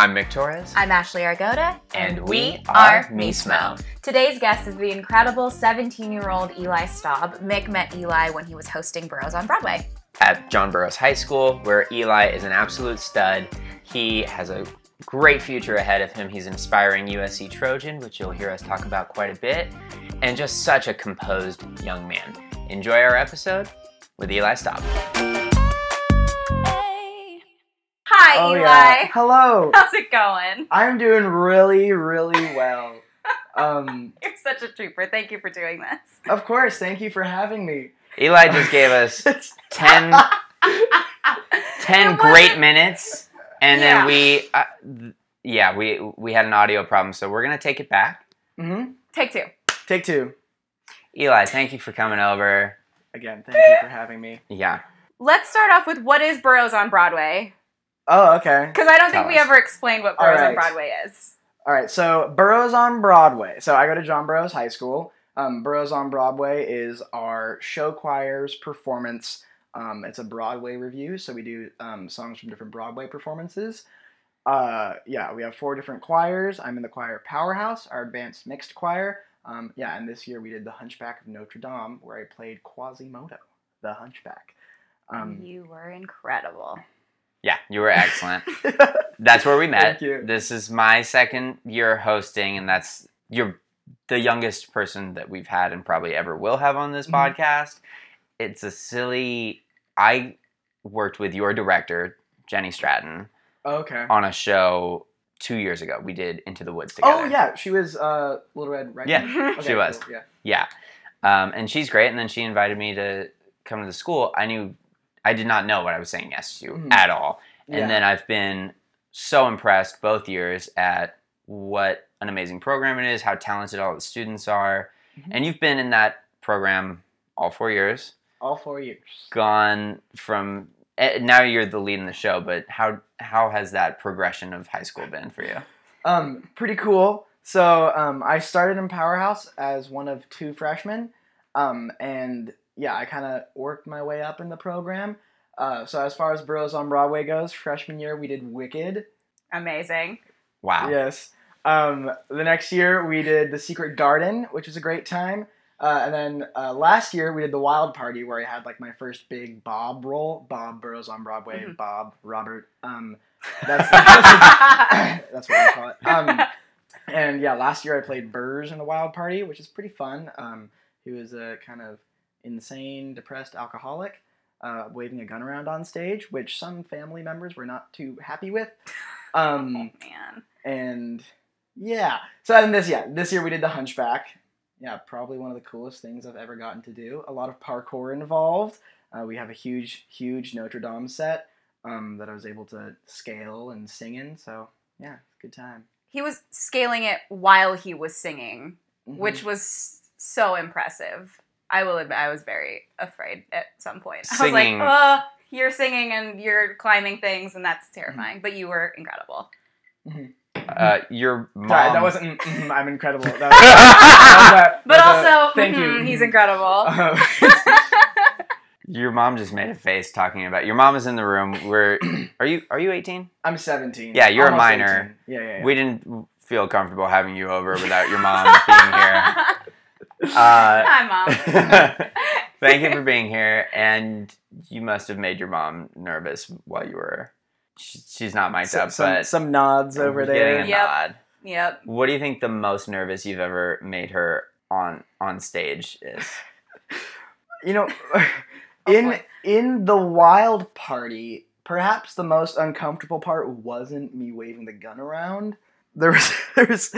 I'm Mick Torres. I'm Ashley Argoda, And we are Mismo. Today's guest is the incredible 17 year old Eli Staub. Mick met Eli when he was hosting Burroughs on Broadway. At John Burroughs High School, where Eli is an absolute stud. He has a great future ahead of him. He's an aspiring USC Trojan, which you'll hear us talk about quite a bit, and just such a composed young man. Enjoy our episode with Eli Staub. Hi, Oh Eli. yeah. Hello. How's it going? I'm doing really, really well. Um, You're such a trooper. Thank you for doing this. of course. Thank you for having me. Eli just gave us 10, 10 great minutes, and Yeah. then we, uh, th- yeah, we we had an audio problem, so we're gonna take it back. Mm-hmm. Take two. Take two. Eli, thank you for coming over. Again, thank you for having me. Yeah, Let's start off with what is Burroughs on Broadway? Oh, okay. Because I don't think Tell we us. ever explained what Burroughs on. Broadway is. All right. So Burroughs on Broadway. So I go to John Burroughs High School. Um, Burroughs on Broadway is our show choir's performance. Um, it's a Broadway review, so we do um, songs from different Broadway performances. Uh, yeah, we have four different choirs. I'm in the choir Powerhouse, our advanced mixed choir. Um, yeah, and this year we did the Hunchback of Notre Dame, where I played Quasimodo, the Hunchback. Um, you were incredible. Yeah, you were excellent. That's where we met. Thank you. This is my second year hosting, and that's you're the youngest person that we've had and probably ever will have on this Mhm. podcast. It's a silly. I worked with your director, Jenny Stratton, okay. on a show two years ago. We did Into the Woods together. Oh yeah, she was uh, Little Red Right. Yeah, Okay, she was. cool, Yeah. Yeah. Um, and she's great. And then she invited me to come to the school. I knew, I did not know what I was saying yes to Mhm. at all. And Yeah. then I've been so impressed both years at what an amazing program it is, how talented all the students are. Mhm. And you've been in that program all four years, all four years. gone from, eh, now you're the lead in the show, but how, how has that progression of high school been for you? Um, pretty cool. So um, I started in Powerhouse as one of two freshmen, um, and yeah, I kind of worked my way up in the program. Uh, so as far as Burroughs on Broadway goes, freshman year we did Wicked. Amazing. Wow. Yes. Um, the next year we did The Secret Garden, which was a great time. Uh, and then uh, last year we did The Wild Party, where I had like my first big Bob role. Bob Burroughs on Broadway. Mhm. Bob Robert. Um, that's that's what we call it. Um, and yeah, last year I played Burrs in the Wild Party, which is pretty fun. Um, he was a kind of insane, depressed alcoholic, uh, waving a gun around on stage, which some family members were not too happy with. Um, Man. and yeah, so and this yeah, this year we did the Hunchback. Yeah, probably one of the coolest things I've ever gotten to do. A lot of parkour involved. Uh, we have a huge, huge Notre Dame set um, that I was able to scale and sing in. So yeah, good time. He was scaling it while he was singing, Mhm. which was so impressive. I will admit, I was very afraid at some point. I was like, Singing- oh, you're singing and you're climbing things, and that's terrifying. But you were incredible. Uh, your mom. Sorry, that wasn't. mhm, I'm incredible. That was, that was a- But that a- also, thank you. mhm, he's incredible. Uh, Your mom just made a face talking about. Your mom is in the room. We're. Are you? Are you 18? I'm 17. Yeah, you're a minor. Yeah, yeah, yeah. We didn't feel comfortable having you over without your mom being here. Uh, Hi, mom. Thank you for being here. And you must have made your mom nervous while you were. she- She's not mic'd some, up, some, but some nods over getting there. a Yep. nod. Yep. What do you think the most nervous you've ever made her on on stage is? You know, Oh, in boy. in the wild party, perhaps the most uncomfortable part wasn't me waving the gun around. There was there was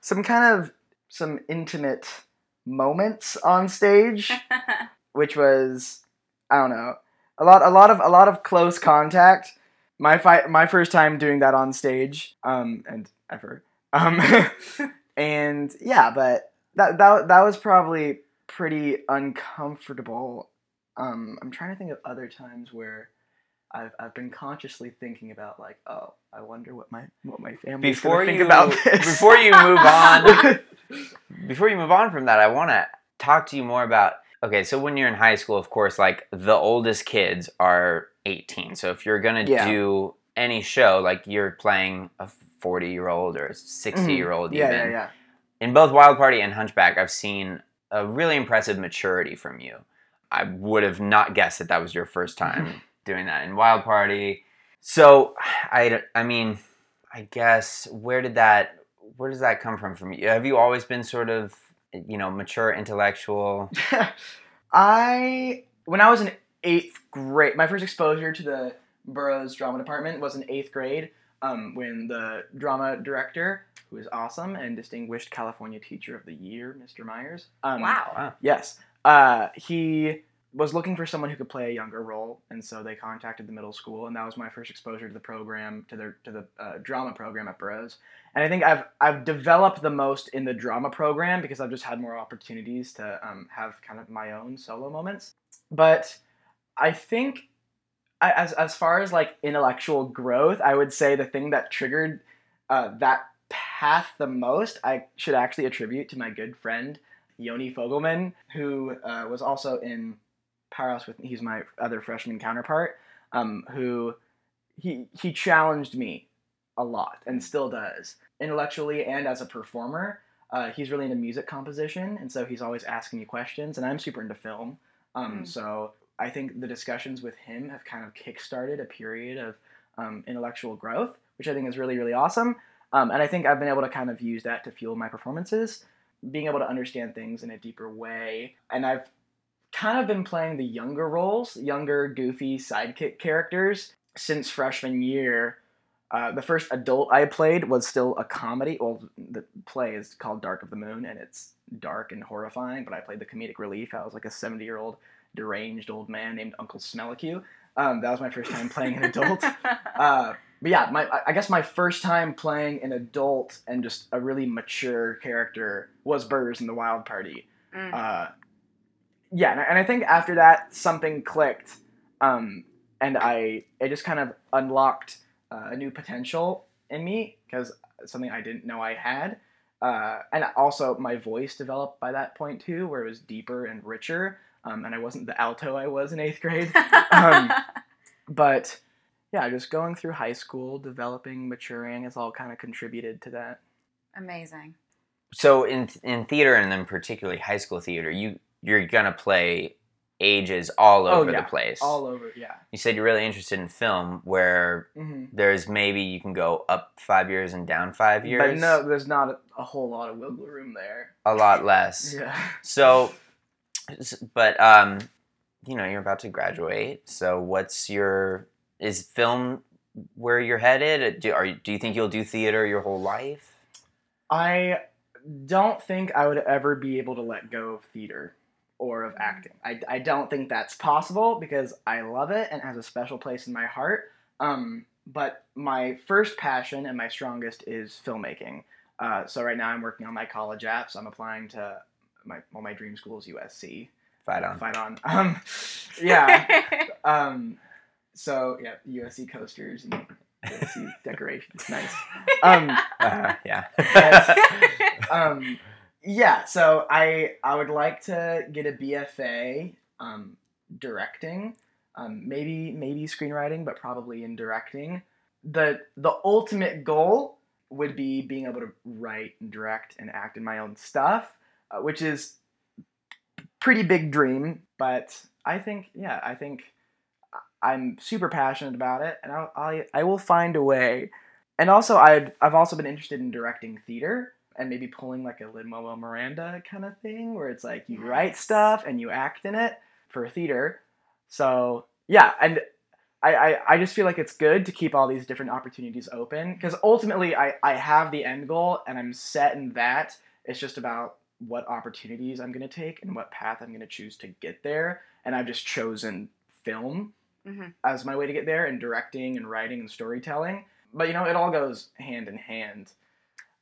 some kind of some intimate moments on stage, which was I don't know a lot a lot of a lot of close contact. My fi- my first time doing that on stage, um, and ever, um, and yeah, but that that that was probably pretty uncomfortable. Um, I'm trying to think of other times where I've I've been consciously thinking about like, oh, I wonder what my what my family Before gonna think about this. before you move on, before you move on from that, I want to talk to you more about. Okay, so when you're in high school, of course, like the oldest kids are 18. So if you're gonna Yeah. do any show, like you're playing a 40 year old or a 60 year old Mm-hmm. yeah, even. yeah, yeah. In both Wild Party and Hunchback, I've seen a really impressive maturity from you. I would have not guessed that that was your first time doing that in Wild Party. So, I, I mean, I guess where did that where does that come from from you? Have you always been sort of you know mature intellectual? I when I was in eighth grade, my first exposure to the Burroughs drama department was in eighth grade. Um, when the drama director, who is awesome and distinguished California Teacher of the Year, Mr. Myers. Um, wow. Yes. Uh, he was looking for someone who could play a younger role, and so they contacted the middle school, and that was my first exposure to the program, to the to the uh, drama program at Burroughs. And I think I've I've developed the most in the drama program because I've just had more opportunities to um, have kind of my own solo moments. But I think as as far as like intellectual growth, I would say the thing that triggered uh, that path the most, I should actually attribute to my good friend Yoni Fogelman, who uh, was also in Powerhouse with he's my other freshman counterpart, um, who he he challenged me a lot and still does intellectually and as a performer. Uh, he's really into music composition, and so he's always asking me questions, and I'm super into film. Um, Mm. So I think the discussions with him have kind of kickstarted a period of um, intellectual growth, which I think is really really awesome. Um, and I think I've been able to kind of use that to fuel my performances, being able to understand things in a deeper way. And I've kind of been playing the younger roles, younger, goofy sidekick characters since freshman year. Uh, the first adult I played was still a comedy. Well, the play is called Dark of the Moon, and it's dark and horrifying. But I played the comedic relief. I was like a seventy-year-old deranged old man named Uncle Smelicue. Um, that was my first time playing an adult. Uh, but yeah, my I- guess my first time playing an adult and just a really mature character was Burrs in the Wild Party. Mm. Uh, yeah, and I, think after that something clicked, um, and I it just kind of unlocked uh, a new potential in me because something I didn't know I had. Uh, and also my voice developed by that point too, where it was deeper and richer, um, and I wasn't the alto I was in eighth grade um, but yeah, just going through high school, developing, maturing has all kind of contributed to that. Amazing. So in in theater and then particularly high school theater, you you're gonna play ages all Oh, over yeah. the place. All over, yeah. you said you're really interested in film, where hmm there's maybe you can go up five years and down five years. But no, there's not a, a whole lot of wiggle room there. a lot less. Yeah. So, but um, you know, you're about to graduate. So, what's your is film where you're headed? Do are do you think you'll do theater your whole life? I don't think I would ever be able to let go of theater or of acting. I, I don't think that's possible because I love it and it has a special place in my heart. Um, but my first passion and my strongest is filmmaking. Uh, so right now I'm working on my college apps. I'm applying to my well, my dream school is USC. Fight on. Fight on. Um, yeah. Um, so yeah, USC coasters and USC decorations. Nice. Um, Uh, yeah. um, yeah, so I I would like to get a BFA um, directing, um, maybe maybe screenwriting, but probably in directing. the The ultimate goal would be being able to write and direct and act in my own stuff, uh, which is pretty big dream. But I think yeah, I think I'm super passionate about it, and I'll, I I will find a way. And also, I'd, I've also been interested in directing theater and maybe pulling like a Lin Manuel Miranda kind of thing, where it's like you write stuff and you act in it for theater. So yeah, and I, I, I just feel like it's good to keep all these different opportunities open because ultimately I, I have the end goal and I'm set in that. It's just about what opportunities I'm going to take and what path I'm going to choose to get there. And I've just chosen film Mhm. as my way to get there and directing and writing and storytelling. But you know, it all goes hand in hand.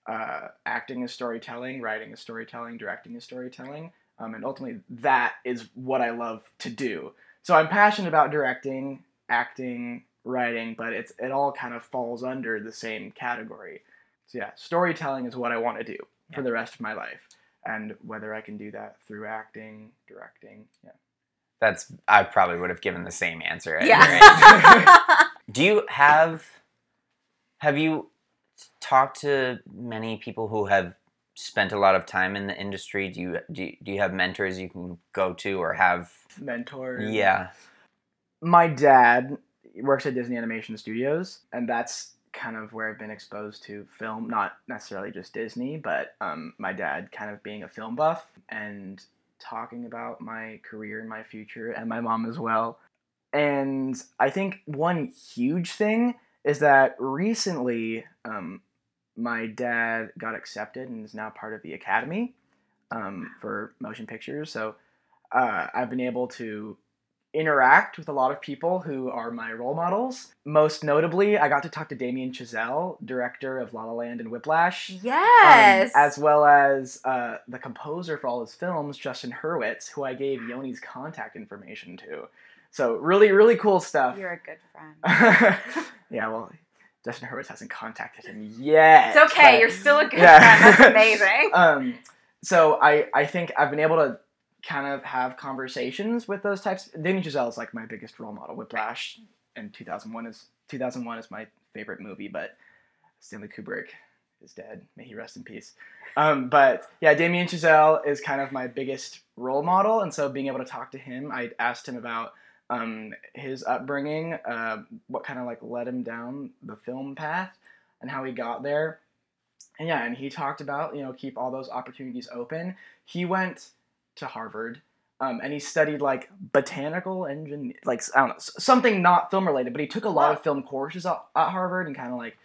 Uh, acting is storytelling, writing is storytelling, directing is storytelling. Um, and ultimately, that is what I love to do. So I'm passionate about directing, acting, writing, but it's it all kind of falls under the same category. So yeah, storytelling is what I want to do Yeah. for the rest of my life, and whether I can do that through acting, directing, yeah. That's I probably would have given the same answer. at your. Yeah. Do you have have you talk to many people who have spent a lot of time in the industry? Do you do you, do you have mentors you can go to or have? mentors? Yeah. my dad works at Disney Animation Studios, and that's kind of where I've been exposed to film. Not necessarily just Disney, but um, my dad kind of being a film buff and talking about my career and my future, and my mom as well. And I think one huge thing is that recently, um, my dad got accepted and is now part of the Academy um, for motion pictures. So uh, I've been able to interact with a lot of people who are my role models. Most notably, I got to talk to Damien Chazelle, director of La La Land and Whiplash. um, Yes. as well as uh, the composer for all his films, Justin Hurwitz, who I gave Yoni's contact information to. So really, really cool stuff. You're a good friend. yeah, well, Justin Hurwitz hasn't contacted him yet. It's okay. but- You're still a good Yeah. friend. That's amazing. um, so I, I think I've been able to kind of have conversations with those types. Damien Chazelle is like my biggest role model. Whiplash and 2001 is 2001 is my favorite movie, but Stanley Kubrick is dead. May he rest in peace. Um, but yeah, Damien Chazelle is kind of my biggest role model, and so being able to talk to him, I asked him about um, his upbringing, uh, what kind of like led him down the film path, and how he got there. And yeah, and he talked about you know keep all those opportunities open. He went to Harvard, um, and he studied like botanical engine, like I don't know something not film related, but he took a lot of film courses at, at Harvard and kind of like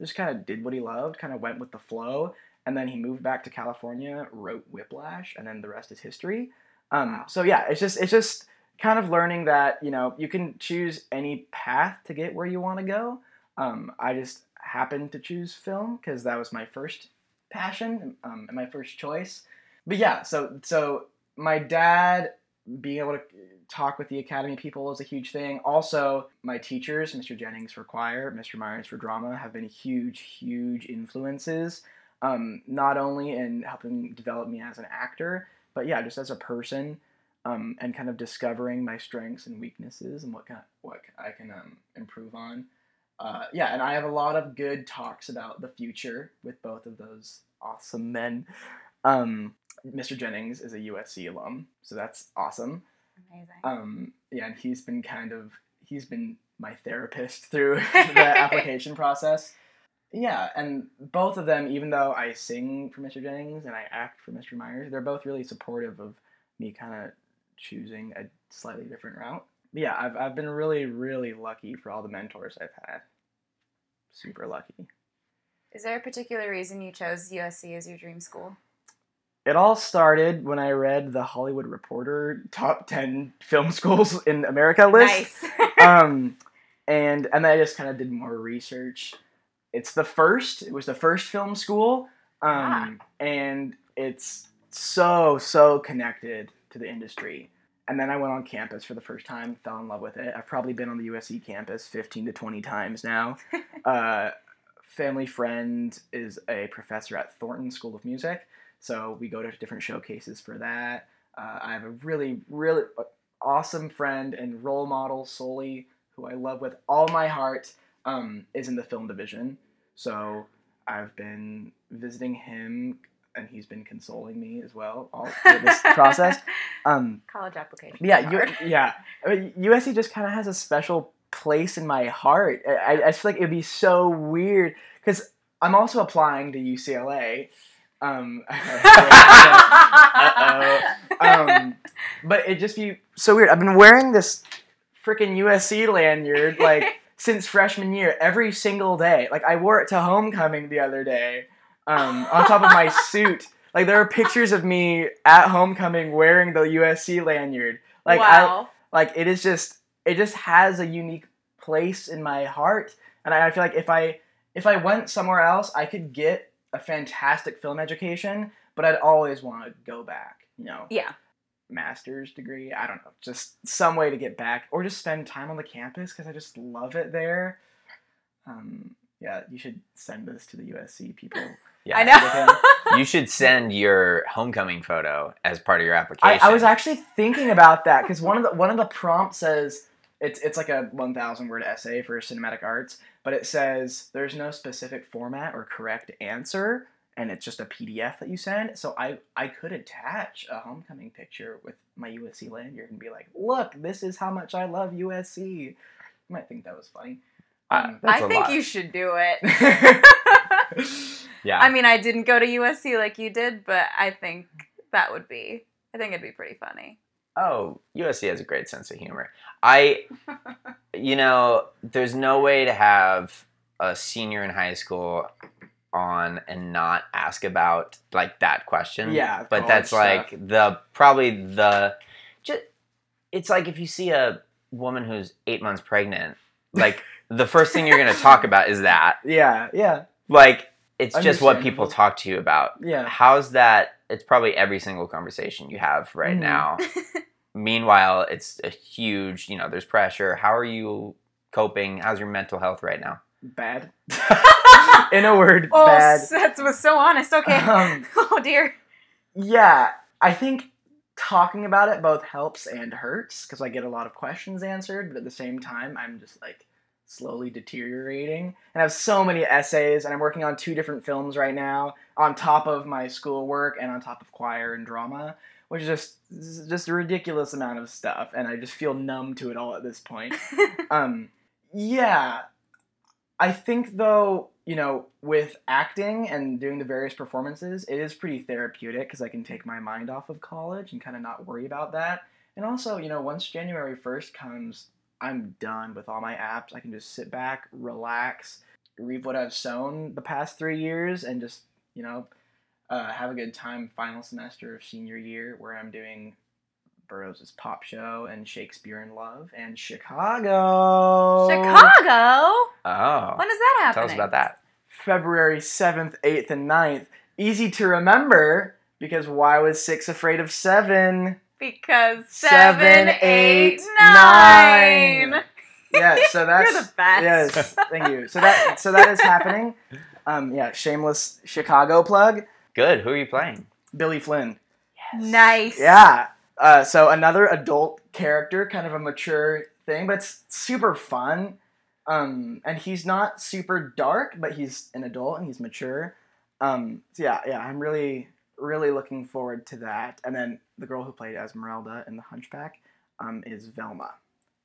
just kind of did what he loved, kind of went with the flow, and then he moved back to California, wrote Whiplash, and then the rest is history. Um, So yeah, it's just it's just kind of learning that you know you can choose any path to get where you want to go. Um, I just happened to choose film because that was my first passion um, and my first choice. But yeah, so so my dad being able to talk with the academy people is a huge thing. Also, my teachers, Mr. Jennings for choir, Mr. Myers for drama, have been huge, huge influences. Um, not only in helping develop me as an actor, but yeah, just as a person, um, and kind of discovering my strengths and weaknesses and what kind what I can um, improve on. Uh, yeah, and I have a lot of good talks about the future with both of those awesome men. Um, Mr. Jennings is a USC alum, so that's awesome. Amazing. Um, yeah, and he's been kind of he's been my therapist through the application process. Yeah, and both of them, even though I sing for Mr. Jennings and I act for Mr. Myers, they're both really supportive of me kind of choosing a slightly different route. But yeah, I've I've been really really lucky for all the mentors I've had. Super lucky. Is there a particular reason you chose USC as your dream school? It all started when I read the Hollywood Reporter top 10 film schools in America list. Nice. um, and and then I just kind of did more research. It's the first. It was the first film school, um, and it's so so connected to the industry. And then I went on campus for the first time, fell in love with it. I've probably been on the USC campus 15 to 20 times now. uh, family friend is a professor at Thornton School of Music, so we go to different showcases for that. Uh, I have a really, really awesome friend and role model, Soli, who I love with all my heart, um, is in the film division. So I've been visiting him, and he's been consoling me as well all through this process. Um, College application. yeah, hard. Yeah. I mean, USC just kind of has a special place in my heart. I, I- feel like it'd be so weird because I'm also applying to UCLA. Um, um, but it'd just be so weird. I've been wearing this freaking USC lanyard like since freshman year, every single day. Like I wore it to homecoming the other day, um, on top of my suit. Like there are pictures of me at homecoming wearing the USC lanyard. Like I, wow. like it is just it just has a unique place in my heart and I, I feel like if i if i went somewhere else i could get a fantastic film education but i'd always want to go back you know yeah. master's degree i don't know just some way to get back or just spend time on the campus because i just love it there um yeah you should send this to the usc people Yeah. I know. You should send your homecoming photo as part of your application. I was actually thinking about that because one of the one of the prompts says It's it's like a 1,000 word essay for cinematic arts, but it says there's no specific format or correct answer, and it's just a PDF that you send. So I I could attach a homecoming picture with my USC lanyard and be like, look, this is how much I love USC. You might think that was funny. Um, That's I a think lot. you should do it. Yeah. I mean, I didn't go to USC like you did, but I think that would be. I think it'd be pretty funny. Oh, USC has a great sense of humor. I, you know, there's no way to have a senior in high school on and not ask about like that question. Yeah, but college that's stuff. like the probably the, just it's like if you see a woman who's eight months pregnant, like the first thing you're gonna talk about is that. yeah, yeah, Like it's just what people talk to you about. yeah. How's that? It's probably every single conversation you have right Mhm. now. Meanwhile, it's a huge, you know, there's pressure. How are you coping? How's your mental health right now? Bad. In a word, Oh, bad. that was so honest. Okay. Um, oh dear. Yeah, I think talking about it both helps and hurts because I get a lot of questions answered, but at the same time, I'm just like slowly deteriorating. And I have so many essays, and I'm working on two different films right now on top of my schoolwork and on top of choir and drama, which is just just a ridiculous amount of stuff, and I just feel numb to it all at this point. um, yeah, I think though, you know, with acting and doing the various performances, it is pretty therapeutic because I can take my mind off of college and kind of not worry about that. And also, you know, once January 1st comes, I'm done with all my apps. I can just sit back, relax, reap what I've sown the past three years, and just, you know, uh, have a good time final semester of senior year where I'm doing Burroughs' Pop Show and Shakespeare in Love and Chicago. Chicago. Oh, When is that happening? tell us about that. February 7th, 8th, and 9th. Easy to remember because why was 6 afraid of 7? Because Seven, seven, eight, eight, nine. nine. Yeah, so that's You're the best. Yes, thank you. So that so that is happening. Um yeah, shameless Chicago plug. Good. Who are you playing? Billy Flynn. Nice. Yeah. Uh, so another adult character, kind of a mature thing, but it's super fun. Um, and he's not super dark, but he's an adult and he's mature. Um, so yeah, yeah, I'm really, really looking forward to that. And then the girl who played Esmeralda in The Hunchback um, is Velma.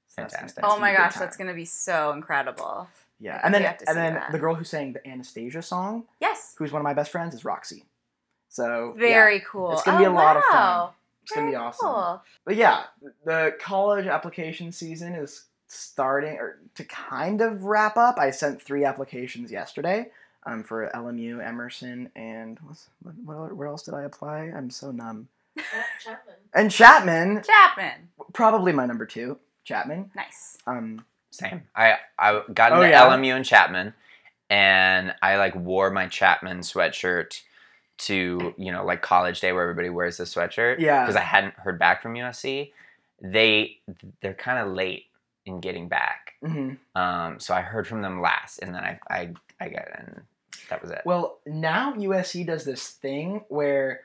So that's gonna- Fantastic. that's Oh my gonna be a good gosh, time. that's gonna be so incredible. yeah. And then think you have to and then that. the girl who sang the Anastasia song, Yes. who's one of my best friends, is Roxie. So yeah, Very cool. It's gonna oh, be a lot of fun. wow. it's gonna be awesome. cool. But yeah, the college application season is starting or to kind of wrap up. I sent three applications yesterday um, for LMU, Emerson, and what, what, where else did I apply? I'm so numb. Chapman. And Chapman, Chapman. probably my number two. Chapman. Nice. Um, Same. I I got Oh, into yeah? LMU and Chapman, and I like wore my Chapman sweatshirt to you know like college day where everybody wears the sweatshirt. Yeah. Because I hadn't heard back from USC. They they're kind of late in getting back. mhm. Um, so I heard from them last, and then I I I got and that was it. Well, now USC does this thing where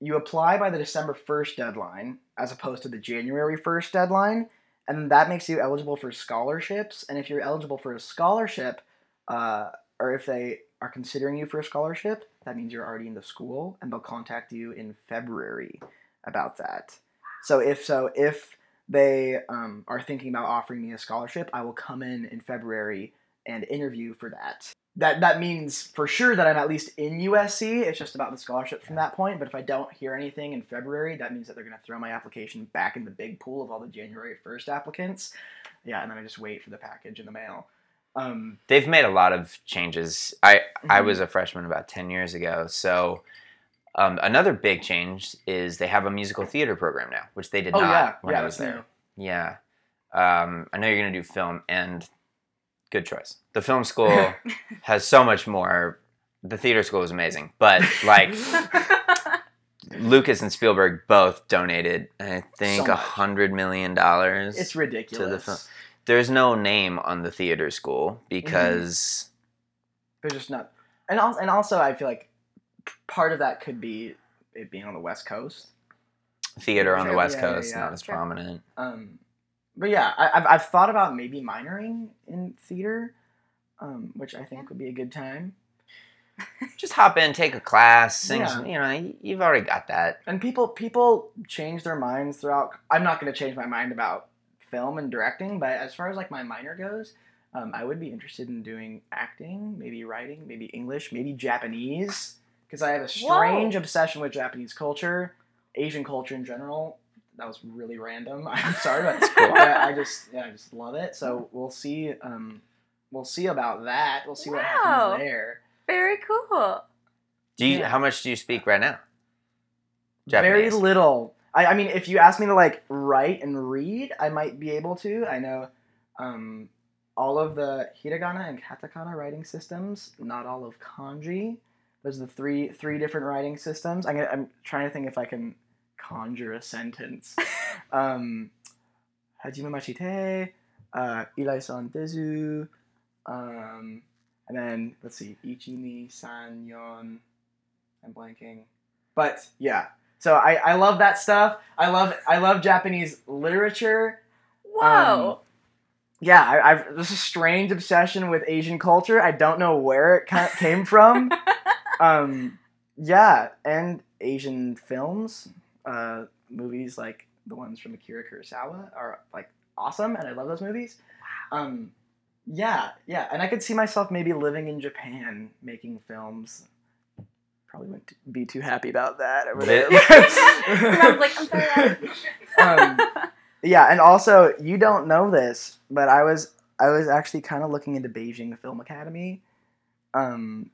you apply by the December 1st deadline as opposed to the January 1st deadline, and that makes you eligible for scholarships. And if you're eligible for a scholarship, uh, or if they are considering you for a scholarship, that means you're already in the school, and they'll contact you in February about that. So if so, if they um, are thinking about offering me a scholarship, I will come in in February and interview for that. That that means for sure that I'm at least in USC. It's just about the scholarship from that point. But if I don't hear anything in February, that means that they're going to throw my application back in the big pool of all the January 1st applicants. Yeah, and then I just wait for the package in the mail. Um, They've made a lot of changes. I I Mhm. was a freshman about ten years ago, so. Um, another big change is they have a musical theater program now, which they did oh not yeah, when yeah, I was there. new. Yeah. Um, I know you're going to do film, and good choice. The film school has so much more. The theater school is amazing, but like Lucas and Spielberg both donated, I think, a much. hundred million dollars. It's ridiculous. To the film. There's no name on the theater school because They're just not. And also, and also, I feel like part of that could be it being on the West Coast. theater on the West Yeah, yeah, Coast yeah. not as True. prominent. Um, but yeah, I, I've I've thought about maybe minoring in theater, um, which I think Yeah. would be a good time. Just hop in, take a class, sing. Yeah. some- You know, you've already got that. And people people change their minds throughout. I'm not going to change my mind about film and directing, but as far as like my minor goes, um, I would be interested in doing acting, maybe writing, maybe English, maybe Japanese, because I have a strange obsession with Japanese culture, Asian culture in general. That was really random. I'm sorry, but I, I just yeah, I just love it. So we'll see. Um, we'll see about that. We'll see what happens there. Very cool. Do you? Yeah. How much do you speak right now? Very little. I, I mean, if you ask me to like write and read, I might be able to. I know um, all of the hiragana and katakana writing systems, not all of kanji. Those are the three three different writing systems. I'm, I'm trying to think if I can conjure a sentence. um, Hajime machite, uh, ilai-san desu, um, and then let's see, ichi ni san yon. I'm blanking, but yeah. So I, I love that stuff. I love I love Japanese literature. Whoa. Yeah, I, I've this is a strange obsession with Asian culture. I don't know where it ca- came from. um, yeah, and Asian films, uh, movies like the ones from Akira Kurosawa are like awesome, and I love those movies. Um, yeah, yeah, and I could see myself maybe living in Japan making films. Probably wouldn't be too happy about that over there. Mom's like, I'm sorry. um, yeah, and also you don't know this, but I was I was actually kind of looking into Beijing Film Academy. Um,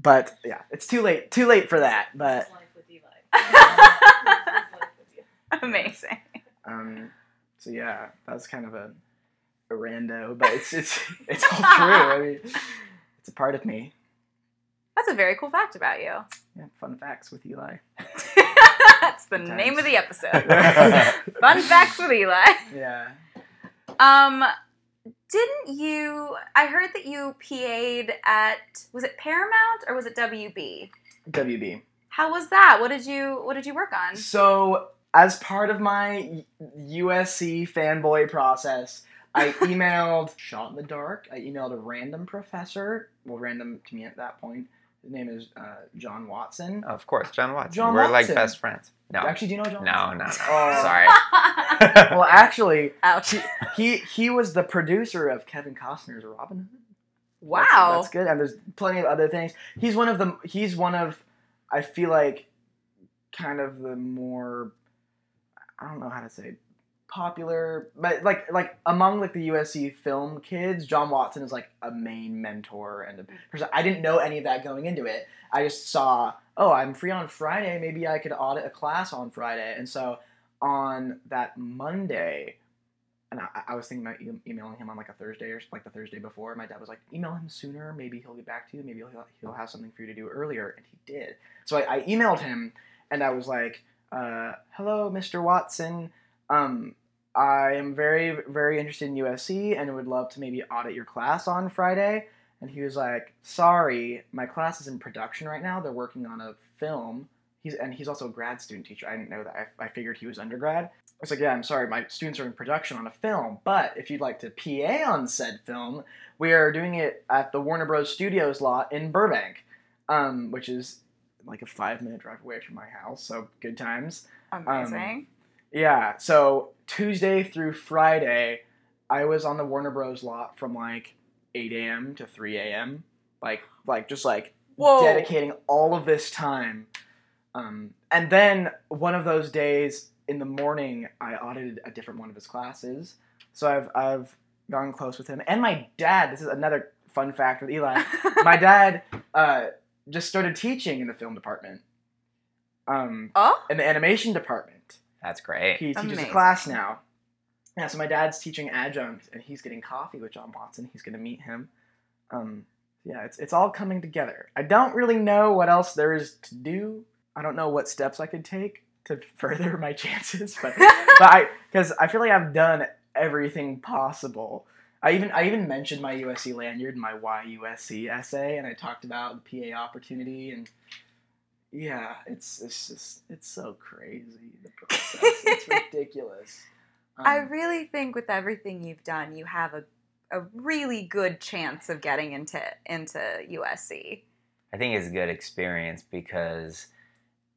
but yeah, it's too late. Too late for that. But Amazing. um, so yeah, that's kind of a, a rando, but it's it's it's all true. I mean, it's a part of me. That's a very cool fact about you. Yeah, fun facts with Eli. That's the Good name of the episode. Fun facts with Eli. yeah. Um, didn't you? I heard that you PA'd at was it Paramount or was it WB? WB. How was that? What did you What did you work on? So, as part of my USC fanboy process, I emailed Shot in the Dark. I emailed a random professor. Well, random to me at that point. His name is uh, John Watson. Of course, John Watson. John We're Watson. like best friends. No, Actually, do you know John? no, Watson? no, no. Oh. Sorry. Well, actually, Ouch! he he was the producer of Kevin Costner's Robin Hood. That's- Wow. that's, good. And there's plenty of other things. He's one of the. He's one of. I feel like, kind of the more. I don't know how to say, popular, but like like among like the USC film kids, John Watson is like a main mentor and a person. I didn't know any of that going into it. I just saw, oh, I'm free on Friday. Maybe I could audit a class on Friday, and so on that Monday and I, I was thinking about e- emailing him on like a Thursday or like the Thursday before. My dad was like, email him sooner. Maybe he'll get back to you. Maybe he'll, he'll have something for you to do earlier. And he did. So I, I emailed him and I was like, uh, hello, Mr. Watson. Um, I am very, very interested in USC and would love to maybe audit your class on Friday. And he was like, sorry, my class is in production right now. They're working on a film. He's, and he's also a grad student teacher. I didn't know that. I, I figured he was undergrad. I was like, yeah, I'm sorry, my students are in production on a film, but if you'd like to PA on said film, we are doing it at the Warner Bros. Studios lot in Burbank, um, which is like a five minute drive away from my house, so good times. Amazing. Yeah, so Tuesday through Friday, I was on the Warner Bros. lot from like 8 a.m. to 3 a.m. Like, like just like Whoa. dedicating all of this time. Um, and then one of those days in the morning, I audited a different one of his classes. So I've I've gotten close with him, and my dad. This is another fun fact with Eli. my dad uh, just started teaching in the film department, um, oh, in the animation department. That's great. He teaches Amazing. a class now. Yeah, so my dad's teaching adjunct, and he's getting coffee with John Watson. He's going to meet him. Um, yeah, it's it's all coming together. I don't really know what else there is to do. I don't know what steps I could take to further my chances, but but I because I feel like I've done everything possible. I even I even mentioned my USC lanyard in my YUSC essay, and I talked about the PA opportunity and. Yeah, it's it's just it's so crazy the process. it's ridiculous. I Um, really think with everything you've done, you have a, a really good chance of getting into into USC. I think it's a good experience because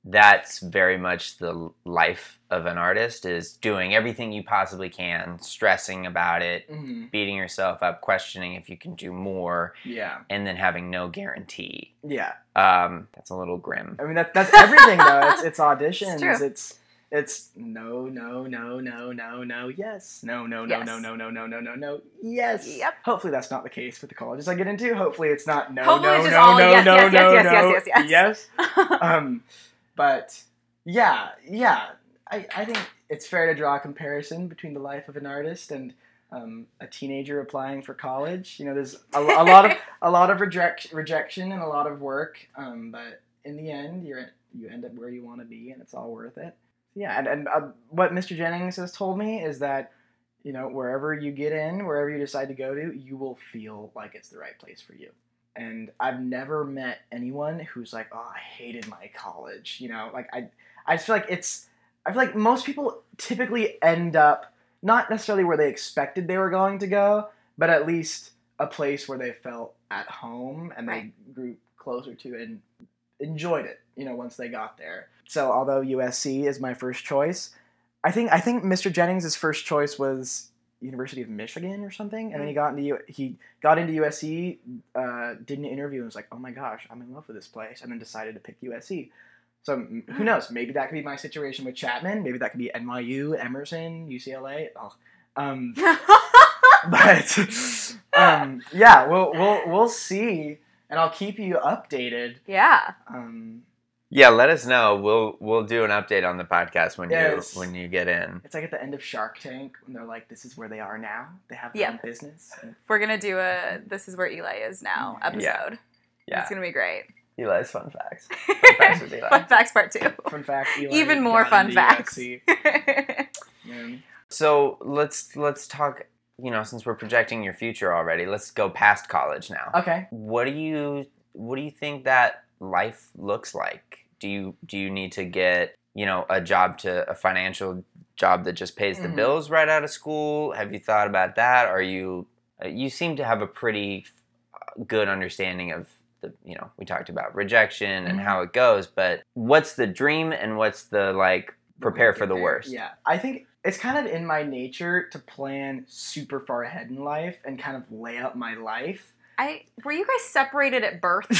that's very much the life of an artist is doing everything you possibly can, stressing about it, mhm, beating yourself up, questioning if you can do more, yeah, and then having no guarantee. yeah. Um, that's a little grim. I mean that that's everything though. It's it's auditions. true. It's it's no no no no no no yes no no no Yes. no no no no no no no yes. Yep. Hopefully that's not the case with the colleges I get into. Hopefully it's not no Hopefully no it's no no yes, no yes, no yes, yes, yes, yes, yes. yes. Um, but yeah yeah I I think it's fair to draw a comparison between the life of an artist and. Um, a teenager applying for college, you know, there's a, a lot of a lot of reject, rejection and a lot of work, um, but in the end, you're you end up where you want to be, and it's all worth it. Yeah, and and uh, what Mr. Jennings has told me is that you know wherever you get in, wherever you decide to go to, you will feel like it's the right place for you. And I've never met anyone who's like, oh, I hated my college. You know, like I I just feel like it's I feel like most people typically end up not necessarily where they expected they were going to go, but at least a place where they felt at home and Right. they grew closer to and enjoyed it, you know, once they got there. So although USC is my first choice, I think I think Mr. Jennings' first choice was University of Michigan or something, and then he got into U- he got into USC, uh, did an interview and was like, oh my gosh, I'm in love with this place, and then decided to pick USC. So m- who knows? Maybe that could be my situation with Chapman. Maybe that could be NYU, Emerson, UCLA. Oh. Um, but um, yeah, we'll we'll we'll see, and I'll keep you updated. yeah. Um, Yeah, let us know. We'll we'll do an update on the podcast when Yes. you when you get in. it's like at the end of Shark Tank when they're like, "This is where they are now. They have their Yep. own business." We're gonna do a "This is where Eli is now" Yeah. episode. Yeah, It's gonna be great. Eli's fun facts. facts with Eli. Fun facts part two. fun fact: Eli Even more got fun into facts. USC. Man. So let's let's talk. You know, since we're projecting your future already, let's go past college now. Okay. What do you what do you think that life looks like? Do you do you need to get you know a job to a financial job that just pays the Mhm. bills right out of school? Have you thought about that? Are you uh, you seem to have a pretty uh, good understanding of the you know we talked about rejection and Mhm. how it goes, but what's the dream and what's the like prepare for the worst? Yeah, I think it's kind of in my nature to plan super far ahead in life and kind of lay out my life. I were you guys separated at birth?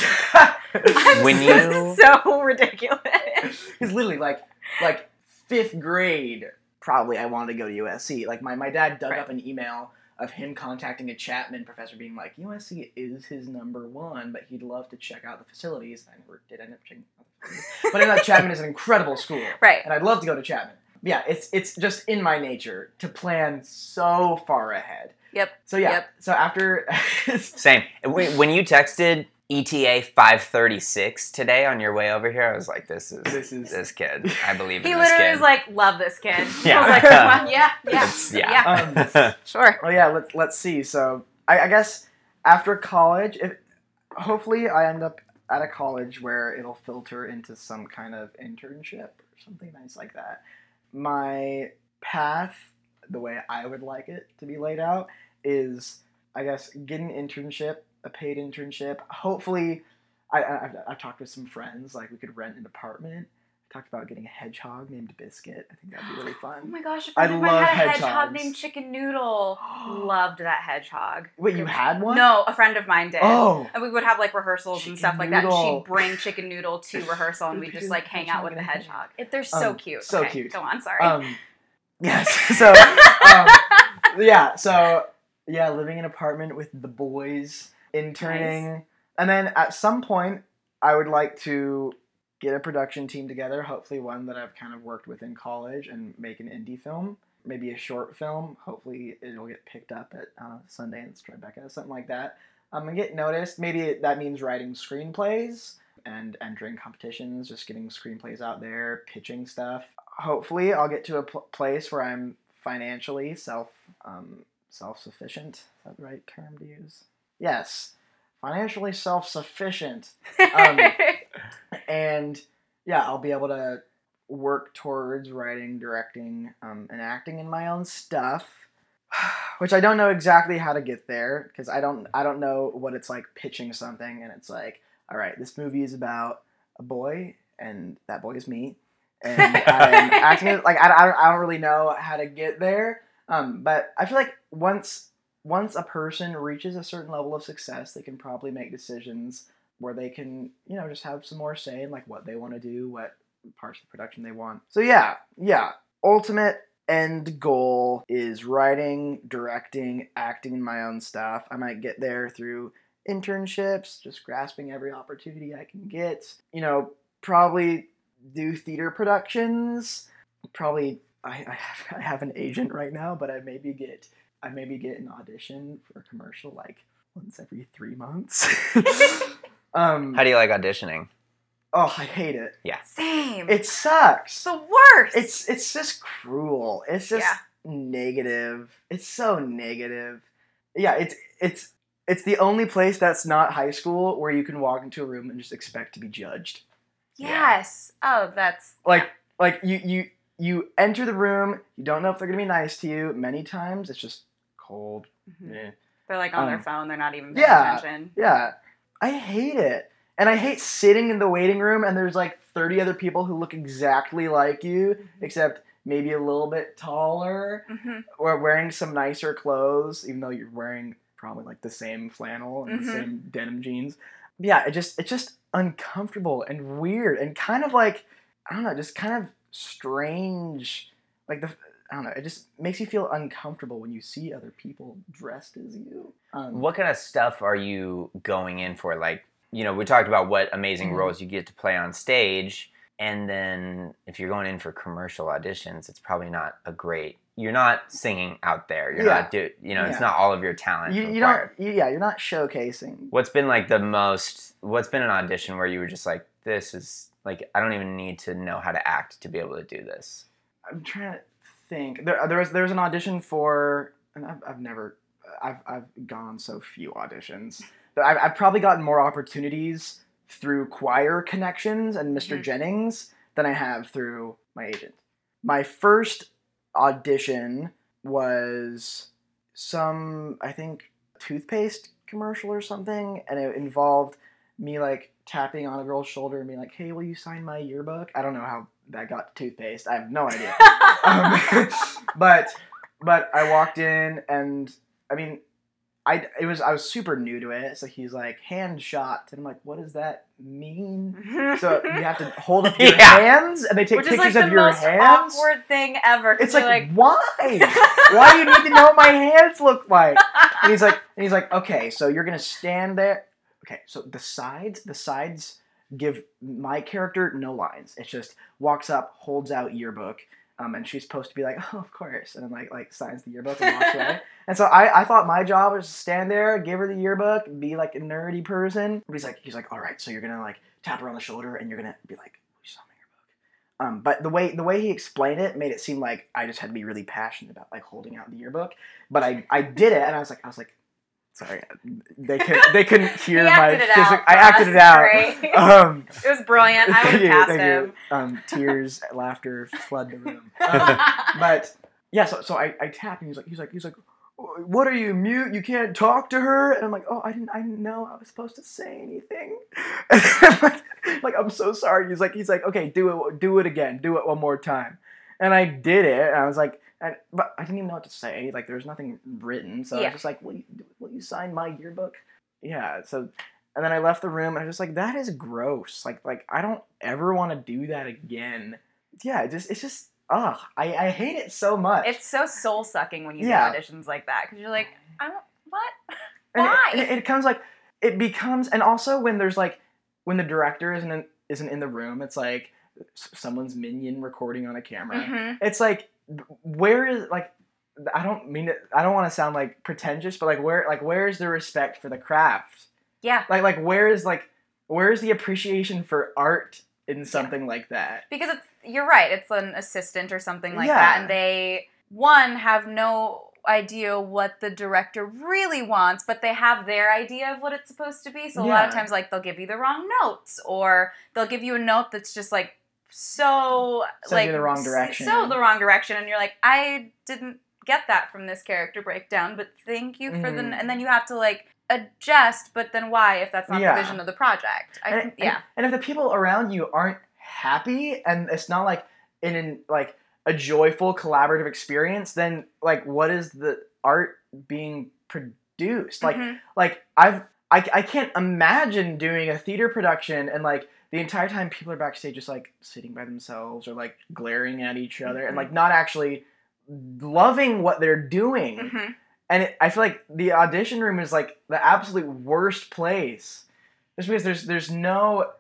When this you- is so ridiculous. Because literally, like, like fifth grade, probably I wanted to go to USC. Like my, my dad dug Right. up an email of him contacting a Chapman professor, being like, USC is his number one, but he'd love to check out the facilities. I never did end up checking out the facilities, but I know Chapman is an incredible school, Right. and I'd love to go to Chapman. Yeah, it's it's just in my nature to plan so far ahead. Yep. So yeah. Yep. So after Same. When when you texted ETA 536 today on your way over here, I was like, this is This is- this kid. I believe in He this kid. He literally kid. was like, "Love this kid." Yeah. I was like, well, "Yeah, yeah, It's- yeah. yeah, um, sure." Well, yeah. Let's let's see. So I, I guess after college, if hopefully I end up at a college where it'll filter into some kind of internship or something nice like that. My path, the way I would like it to be laid out, is I guess get an internship, a paid internship. Hopefully, I, I I've, I've talked with some friends like we could rent an apartment. Talked about getting a hedgehog named Biscuit. I think that'd be really fun. Oh my gosh, I, friend of mine love had a hedgehog hedgehogs. named Chicken Noodle. Loved that hedgehog. Wait, you had one? No, a friend of mine did. Oh. And we would have like rehearsals Chicken and stuff like that. And she'd bring Chicken Noodle to rehearsal, and we'd just like hang out with the hedgehog. It, they're so Um, cute. so Okay, cute. Go on, sorry. Um, yes. So, um, yeah. So, yeah, living in an apartment with the boys, interning, and then at some point, I would like to get a production team together. Hopefully, one that I've kind of worked with in college, and make an indie film, maybe a short film. Hopefully, it'll get picked up at uh, Sundance, Tribeca, something like that. Um, and get noticed. Maybe that means writing screenplays and entering competitions, just getting screenplays out there, pitching stuff. Hopefully, I'll get to a pl- place where I'm financially self um, self sufficient. Is that the right term to use? Yes, financially self sufficient, um, and yeah, I'll be able to work towards writing, directing, um, and acting in my own stuff. Which I don't know exactly how to get there because I don't I don't know what it's like pitching something and it's like, all right, this movie is about a boy and that boy is me, and I'm acting like I, I, don't, I don't really know how to get there. Um, but I feel like once once a person reaches a certain level of success, they can probably make decisions where they can, you know, just have some more say in like what they want to do, what parts of the production they want. So yeah, yeah. Ultimate end goal is writing, directing, acting in my own stuff. I might get there through internships, just grasping every opportunity I can get. You know, probably do theater productions. Probably I, I, have, I have an agent right now, but I maybe get I maybe get an audition for a commercial like once every three months. um, How do you like auditioning? oh, I hate it. Yeah. Same. It sucks. the worst. It's it's just cruel. It's just Yeah. negative. It's so negative. Yeah, it's it's it's the only place that's not high school where you can walk into a room and just expect to be judged. yes. Oh, that's Like like you you you enter the room, you don't know if they're gonna be nice to you. Many times it's just cold. Mhm. Eh. They're like on their Um, phone. They're not even paying yeah. attention. Yeah. I hate it. And I hate sitting in the waiting room and there's like 30 other people who look exactly like you, except maybe a little bit taller. hmm or wearing some nicer clothes, even though you're wearing probably like the same flannel and the same denim jeans. Yeah, it just it's just uncomfortable and weird and kind of like I don't know, just kind of strange. Like the I don't know, it just makes you feel uncomfortable when you see other people dressed as you. Um, What kind of stuff are you going in for? Like, you know, we talked about what amazing Mhm. roles you get to play on stage, and then if you're going in for commercial auditions, it's probably not a great. You're not singing out there. You're Yeah. not do. You know, it's not all of your talent. you, you don't you, yeah, you're not showcasing. What's been like the most? What's been an audition where you were just like, this is like, I don't even need to know how to act to be able to do this. I'm trying to think. There, there was there was an audition for, and I've, I've never, I've I've gone so few auditions. But I've, I've probably gotten more opportunities through choir connections and mister Mhm. Jennings than I have through my agent. My first audition was some, I think, toothpaste commercial or something, and it involved me like tapping on a girl's shoulder and being like, "Hey, will you sign my yearbook?" I don't know how that got to toothpaste. I have no idea. um, but but I walked in and I mean, I it was I was super new to it. So he's like hand shot, and I'm like, what does that mean? So you have to hold up your Yeah. hands, and they take Which is pictures like of the your most hands. awkward thing ever. It's you're like, why? why do you need to know what my hands look like? And he's like, and he's like, okay, so you're gonna stand there. Okay, so the sides, the sides give my character no lines. It's just walks up, holds out yearbook, um, and she's supposed to be like, oh, of course, and then like like signs the yearbook and walks away. And so I, I thought my job was to stand there, give her the yearbook, be like a nerdy person. But he's like, he's like, all right, so you're gonna like tap her on the shoulder, and you're gonna be like, you saw my yearbook. Um, but the way the way he explained it made it seem like I just had to be really passionate about like holding out the yearbook. But I I did it, and I was like, I was like, sorry, they could they couldn't hear He my physical. I acted it out. Um, it was brilliant. I would him. Um, tears, laughter flood the room. Um, but yeah, so so I, I tap and he's like he's like he's like, what are you mute? You can't talk to her. And I'm like, oh, I didn't I didn't know I was supposed to say anything. I'm like, like I'm so sorry. He's like he's like okay, do it do it again, do it one more time. And I did it. And I was like, and, but I didn't even know what to say. Like there was nothing written, so I was just like, will you will you sign my yearbook? Yeah. So. And then I left the room, and I was just like, "That is gross. Like, like I don't ever want to do that again." Yeah, it just it's just ugh. I, I hate it so much. It's so soul sucking when you Yeah. do auditions like that because you're like, I don't what. And it- Why? and It, comes like it becomes, and also when there's like when the director isn't in, isn't in the room, it's like someone's minion recording on a camera. Mhm. It's like where is like I don't mean it. I don't want to sound like pretentious, but like where like where is the respect for the craft? Yeah, Like like where is like where is the appreciation for art in something like that? because it's you're right. It's an assistant or something like Yeah. that, and they one have no idea what the director really wants, but they have their idea of what it's supposed to be. So a lot of times, like they'll give you the wrong notes, or they'll give you a note that's just like so Sends like in the wrong direction. So the wrong direction, and you're like, I didn't get that from this character breakdown, but thank you for the. Mhm. And then you have to like adjust, but then why if that's not Yeah. the vision of the project? I and, think, and- yeah. And, if the people around you aren't happy and it's not like in an like a joyful collaborative experience, then like what is the art being produced? Like Mhm. like I've I, I can't imagine doing a theater production and like the entire time people are backstage just like sitting by themselves or like glaring at each other and Mhm. like not actually loving what they're doing Mhm. and it, I feel like the audition room is like the absolute worst place, just because there's there's no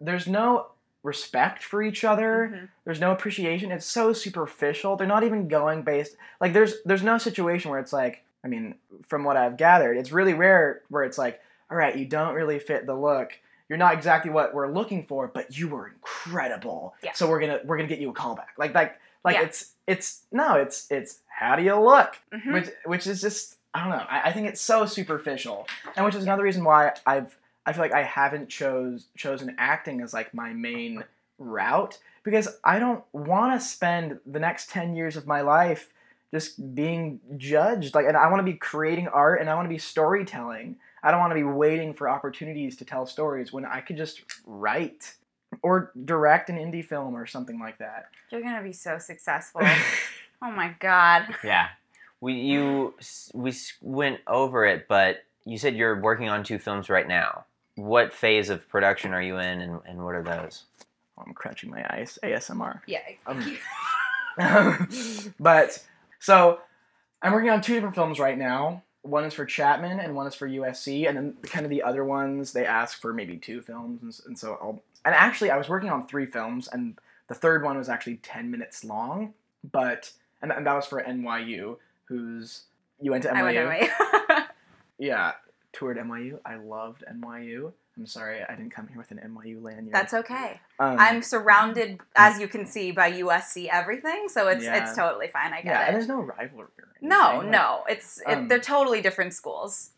there's no respect for each other. Mhm. There's no appreciation. It's so superficial. They're not even going based like there's there's no situation where it's like I mean from what I've gathered, it's really rare where it's like all right, you don't really fit the look. You're not exactly what we're looking for, but you were incredible. Yeah. So we're gonna we're gonna get you a callback. Like like like Yeah. it's it's no it's it's how do you look Mhm. which which is just I don't know. I, I think it's so superficial, and which is another reason why I've I feel like I haven't chose chosen acting as like my main route because I don't want to spend the next ten years of my life just being judged. Like, and I want to be creating art, and I want to be storytelling. I don't want to be waiting for opportunities to tell stories when I could just write or direct an indie film or something like that. You're gonna be so successful. oh my god. Yeah. We you we went over it, but you said you're working on two films right now. What phase of production are you in, and, and what are those? I'm crunching my eyes. ASMR. Yeah. Um, but so I'm working on two different films right now. One is for Chapman and one is for USC, and then kind of the other ones they ask for maybe two films, and, and so I'll. And actually, I was working on three films, and the third one was actually ten minutes long, but and, and that was for NYU, who's you went to NYU. I went away. Yeah, toured NYU. I loved NYU. I'm sorry I didn't come here with an NYU lanyard. That's okay. Um, I'm surrounded, as you can see, by USC everything, so it's Yeah. it's totally fine. I get yeah, and it. there's no rivalry. or No, like- no, it's um, it, they're totally different schools.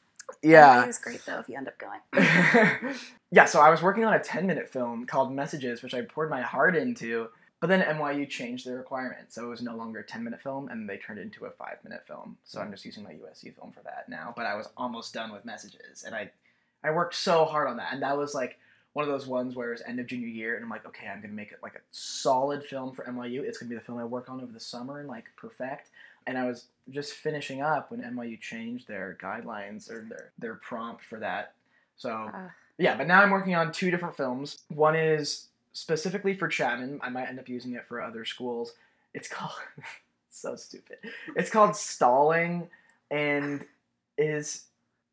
Yeah. it's great though if you end up going. yeah, so I was working on a 10 minute film called Messages, which I poured my heart into, but then NYU changed the requirement. So it was no longer a 10 minute film, and they turned it into a 5 minute film. So I'm just using my USC film for that now. But I was almost done with Messages, and I, I worked so hard on that. And that was like one of those ones where it was end of junior year, and I'm like, okay, I'm going to make it like a solid film for NYU. It's going to be the film I work on over the summer and like perfect. And I was just finishing up when NYU changed their guidelines or their, their prompt for that. So Ugh. yeah, but now I'm working on two different films. One is specifically for Chapman. I might end up using it for other schools. It's called so stupid. It's called Stalling, and is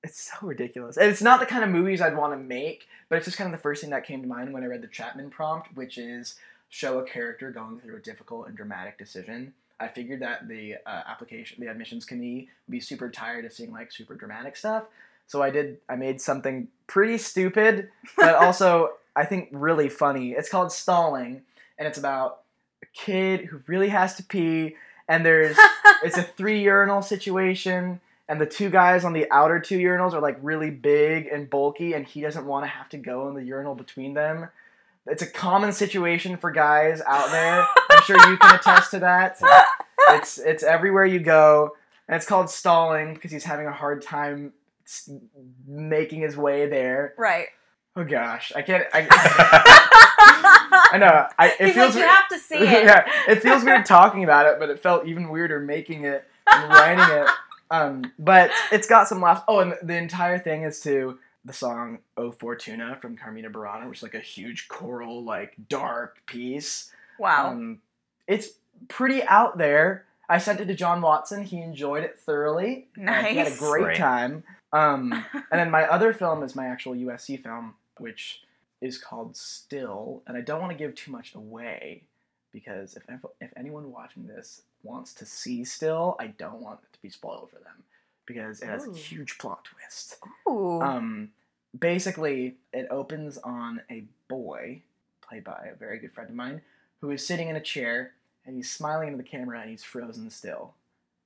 it's so ridiculous. And it's not the kind of movies I'd want to make, but it's just kind of the first thing that came to mind when I read the Chapman prompt, which is show a character going through a difficult and dramatic decision. I figured that the uh, application, the admissions committee, would be super tired of seeing like super dramatic stuff. So I did. I made something pretty stupid, but also I think really funny. It's called Stalling, and it's about a kid who really has to pee, and there's it's a three urinal situation, and the two guys on the outer two urinals are like really big and bulky, and he doesn't want to have to go in the urinal between them. It's a common situation for guys out there. I'm sure you can attest to that. It's it's everywhere you go, and it's called stalling because he's having a hard time making his way there. right. Oh gosh, I can't. I, I know. I, it He's feels like, you have to see it. yeah, it feels weird talking about it, but it felt even weirder making it and writing it. Um, but it's got some laughs. Oh, and the entire thing is to the song "Oh Fortuna" from Carmina Burana, which is like a huge choral, like dark piece. Wow. Um, it's pretty out there. I sent it to John Watson. He enjoyed it thoroughly. Uh, he had a great Great. time. Um, and then my other film is my actual USC film, which is called Still. And I don't want to give too much away because if, if anyone watching this wants to see Still, I don't want it to be spoiled for them because it has Ooh. a huge plot twist. Ooh. Um, basically, it opens on a boy, played by a very good friend of mine, who is sitting in a chair and he's smiling into the camera and he's frozen still.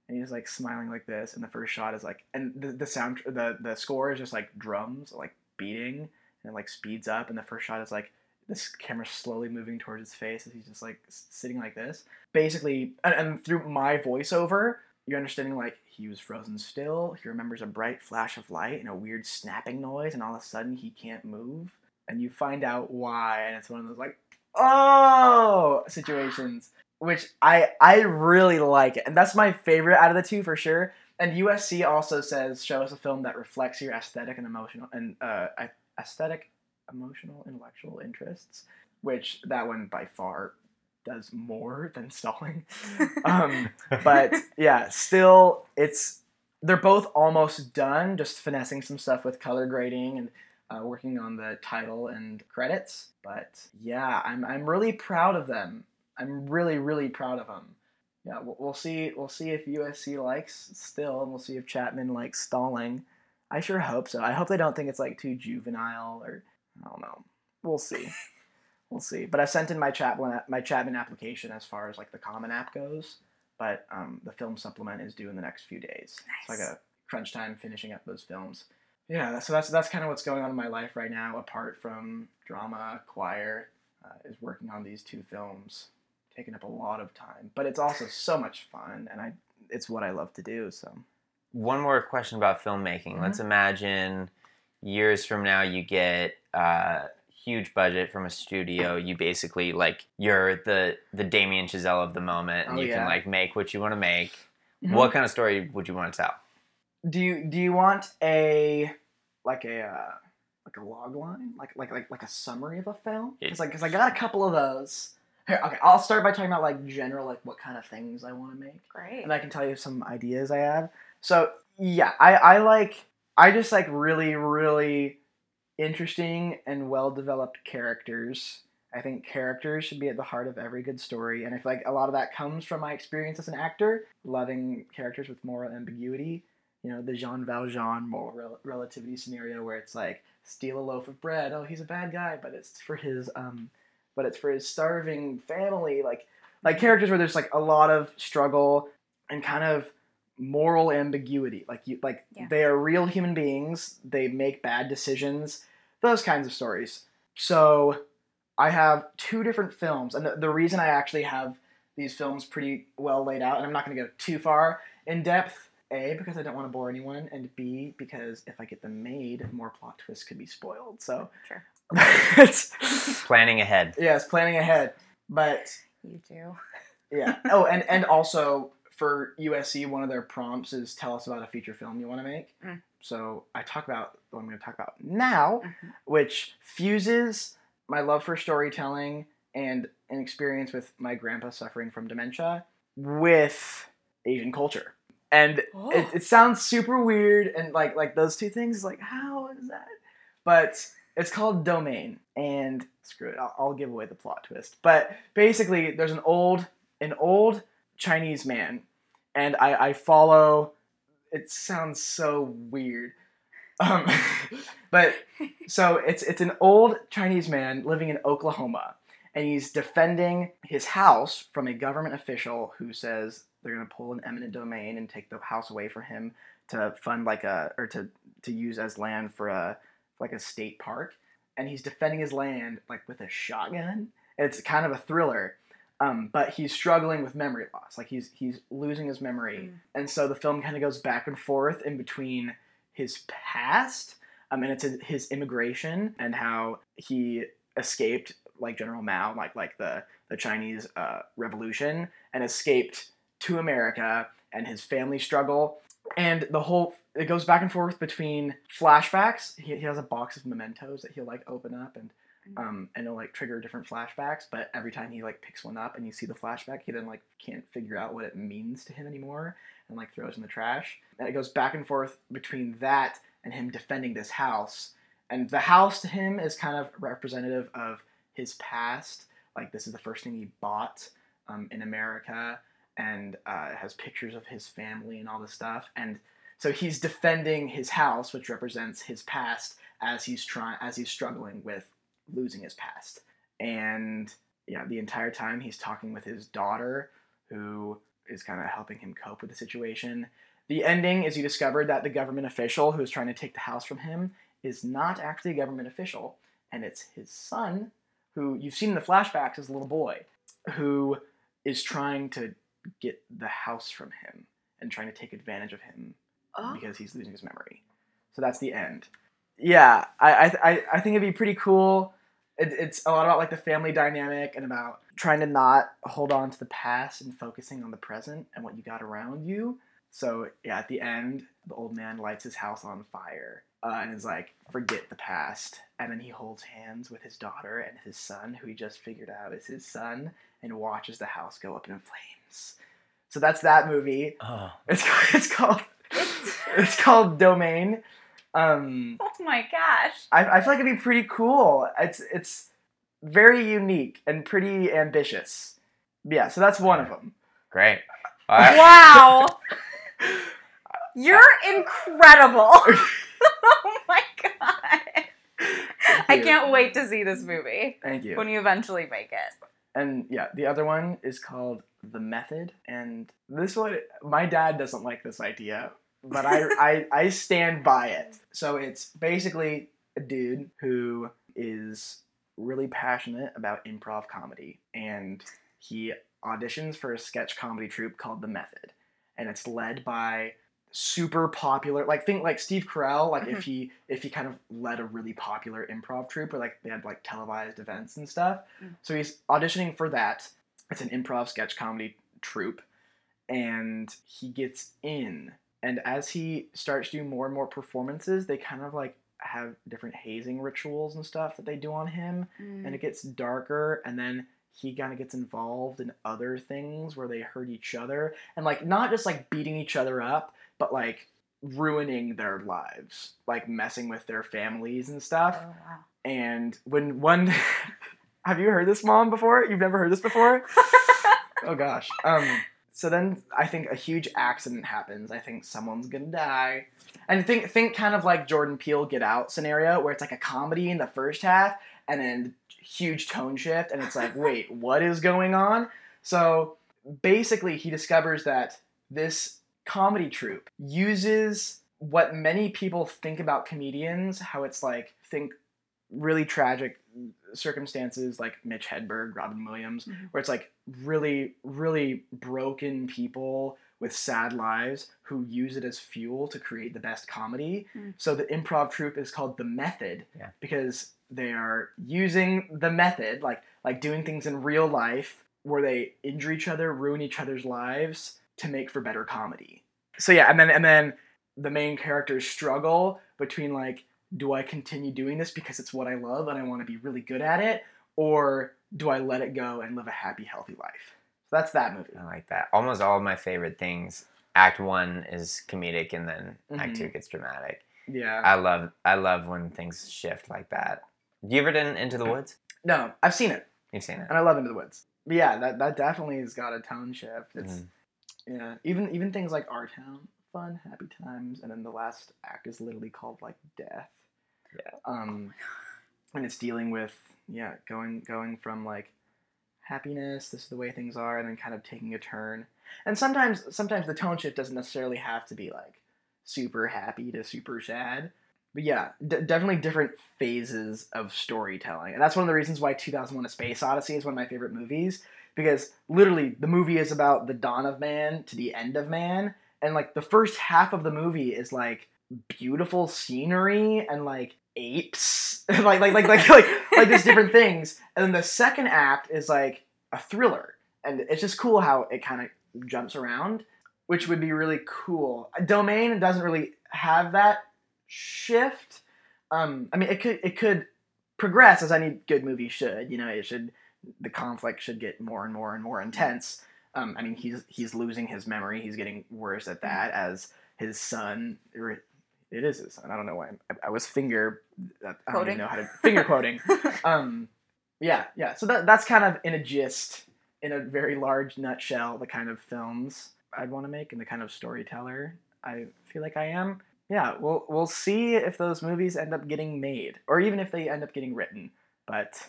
And he's like smiling like this, and the first shot is like, and the, the sound, the the score is just like drums like beating, and it like speeds up, and the first shot is like this camera slowly moving towards his face as he's just like sitting like this. Basically, and, and through my voiceover, you're understanding like he was frozen still. He remembers a bright flash of light and a weird snapping noise, and all of a sudden he can't move. And you find out why, and it's one of those like, oh, situations, which I I really like it, and that's my favorite out of the two for sure. And USC also says show us a film that reflects your aesthetic and emotional and uh, aesthetic, emotional, intellectual interests, which that one by far does more than stalling. Um, but yeah, still, it's they're both almost done. Just finessing some stuff with color grading and uh, working on the title and credits. But yeah, I'm I'm really proud of them. I'm really really proud of them. Yeah, we'll, we'll see. We'll see if USC likes still, and we'll see if Chapman likes stalling. I sure hope so. I hope they don't think it's like too juvenile or I don't know. We'll see. we'll see. But I sent in my Chapman my Chapman application as far as like the Common App goes. But um, the film supplement is due in the next few days. It's Nice. like a crunch time finishing up those films. Yeah, so that's that's kind of what's going on in my life right now. Apart from drama, choir, uh, is working on these two films, taking up a lot of time. But it's also so much fun, and I it's what I love to do. So One more question about filmmaking. Let's imagine years from now you get a huge budget from a studio. You basically like you're the the Damien Chazelle of the moment, and Oh, you yeah. can like make what you want to make. Mhm. What kind of story would you want to tell? do you do you want a like a uh, like a log line like like like like a summary of a film because like because i got a couple of those here okay i'll start by talking about like general like what kind of things i want to make Great. and i can tell you some ideas i have so yeah i i like i just like really really interesting and well developed characters i think characters should be at the heart of every good story and i feel like a lot of that comes from my experience as an actor loving characters with moral ambiguity you know, the Jean Valjean moral rel- relativity scenario where it's like steal a loaf of bread. Oh, he's a bad guy, but it's for his um, but it's for his starving family. Like like characters where there's like a lot of struggle and kind of moral ambiguity. Like you like Yeah. they are real human beings. They make bad decisions. Those kinds of stories. So I have two different films, and the, the reason I actually have these films pretty well laid out, and I'm not going to go too far in depth. A, because I don't want to bore anyone, and B, because if I get them made, more plot twists could be spoiled. So, Sure. it's, Planning ahead. yes, planning ahead. But You do. yeah. Oh, and and also for USC, one of their prompts is tell us about a feature film you want to make. Mm. So I talk about what I'm going to talk about now, Mhm. which fuses my love for storytelling and an experience with my grandpa suffering from dementia with Asian culture. And Oh. it, it sounds super weird and like like those two things like how is that but it's called domain and screw it I'll, I'll give away the plot twist but basically there's an old an old chinese man and i i follow. It sounds so weird. Um but so it's it's an old chinese man living in oklahoma and he's defending his house from a government official who says they're going to pull an eminent domain and take the house away from him to fund like a or to to use as land for a like a state park. And he's defending his land like with a shotgun. It's kind of a thriller um, but he's struggling with memory loss like he's he's losing his memory Mm. and so the film kind of goes back and forth in between his past um, and it's his immigration and how he escaped like General Mao, like like the the Chinese uh, Revolution, and escaped to America and his family struggle, and the whole it goes back and forth between flashbacks. He, he has a box of mementos that he'll like open up and. Um, and it'll like trigger different flashbacks, but every time he like picks one up and you see the flashback, he then like can't figure out what it means to him anymore, and like throws in the trash. And it goes back and forth between that and him defending this house. And the house to him is kind of representative of his past. Like this is the first thing he bought um, in America, and uh, has pictures of his family and all this stuff. And so he's defending his house, which represents his past, as he's trying as he's struggling with losing his past. And yeah, the entire time he's talking with his daughter, who is kind of helping him cope with the situation. The ending is you discover that the government official who is trying to take the house from him is not actually a government official, and it's his son who you've seen in the flashbacks as a little boy, who is trying to get the house from him and trying to take advantage of him Oh. because he's losing his memory. So that's the end. Yeah, I I, I- I think it'd be pretty cool. It, it's a lot about like the family dynamic and about trying to not hold on to the past and focusing on the present and what you got around you. So yeah, at the end, the old man lights his house on fire uh, and is like, "Forget the past." And then he holds hands with his daughter and his son, who he just figured out is his son, and watches the house go up in flames. So that's that movie. Oh, It's it's called it's called Domain. Um, Oh my gosh. I, I feel like it'd be pretty cool. It's it's very unique and pretty ambitious. Yeah, so that's one of them. great. All right. Wow. You're incredible. oh my god. I can't wait to see this movie Thank you. when you eventually make it. And yeah, the other one is called The Method. And this one, my dad doesn't like this idea, but I, I, I stand by it. So it's basically a dude who is really passionate about improv comedy. And he auditions for a sketch comedy troupe called The Method. And it's led by super popular like think like Steve Carell like if he if he kind of led a really popular improv troupe or like they had like televised events and stuff Mm. so he's auditioning for that it's an improv sketch comedy troupe and he gets in and as he starts doing more and more performances they kind of like have different hazing rituals and stuff that they do on him. And it gets darker and then he kind of gets involved in other things where they hurt each other. And like not just like beating each other up but like ruining their lives like messing with their families and Oh, stuff wow. and when one have you heard this mom before? You've never heard this before? Oh gosh. Um so then i think a huge accident happens. I think someone's gonna die. And think think kind of like jordan peele get out scenario where it's like a comedy in the first half and then huge tone shift and it's like wait what is going on? So basically he discovers that this comedy troupe uses what many people think about comedians how it's like think really tragic circumstances like Mitch Hedberg, Robin Williams, Mhm. where it's like really, really broken people with sad lives who use it as fuel to create the best comedy. Mm. So the improv troupe is called the method Yeah. because they are using the method, like like doing things in real life where they injure each other, ruin each other's lives to make for better comedy. So yeah, and then and then the main characters struggle between like do I continue doing this because it's what I love and I want to be really good at it or do I let it go and live a happy healthy life? So that's that movie. I like that. Almost all of my favorite things. Act one is comedic, and then Act Mhm. two gets dramatic. Yeah. I love I love when things shift like that. You ever done Into the Woods? No, I've seen it You've seen it. and I love Into the Woods. But yeah, that that definitely has got a tone shift. It's Mhm. yeah, even even things like Our Town, fun, happy times, and then the last act is literally called like Death. Yeah. Um, and it's dealing with yeah, going going from like happiness, this is the way things are, and then kind of taking a turn. And sometimes sometimes the tone shift doesn't necessarily have to be like super happy to super sad. But yeah, d- definitely different phases of storytelling. And that's one of the reasons why 2001 A Space Odyssey is one of my favorite movies because literally the movie is about the dawn of man to the end of man and like the first half of the movie is like beautiful scenery and like apes. Like like like like like like there's different things. And then the second act is like a thriller. And it's just cool how it kind of jumps around which would be really cool. Domain doesn't really have that shift. Um i mean it could it could progress as any good movie should. You know it should the conflict should get more and more and more intense. Um i mean he's he's losing his memory. He's getting worse at that as his son it is his son i don't know why i, I was finger i don't Quoting. even know how to finger quoting. Um yeah yeah. So that, that's kind of in a gist in a very large nutshell the kind of films i'd want to make and the kind of storyteller i feel like i am. Yeah we'll we'll see if those movies end up getting made or even if they end up getting written. But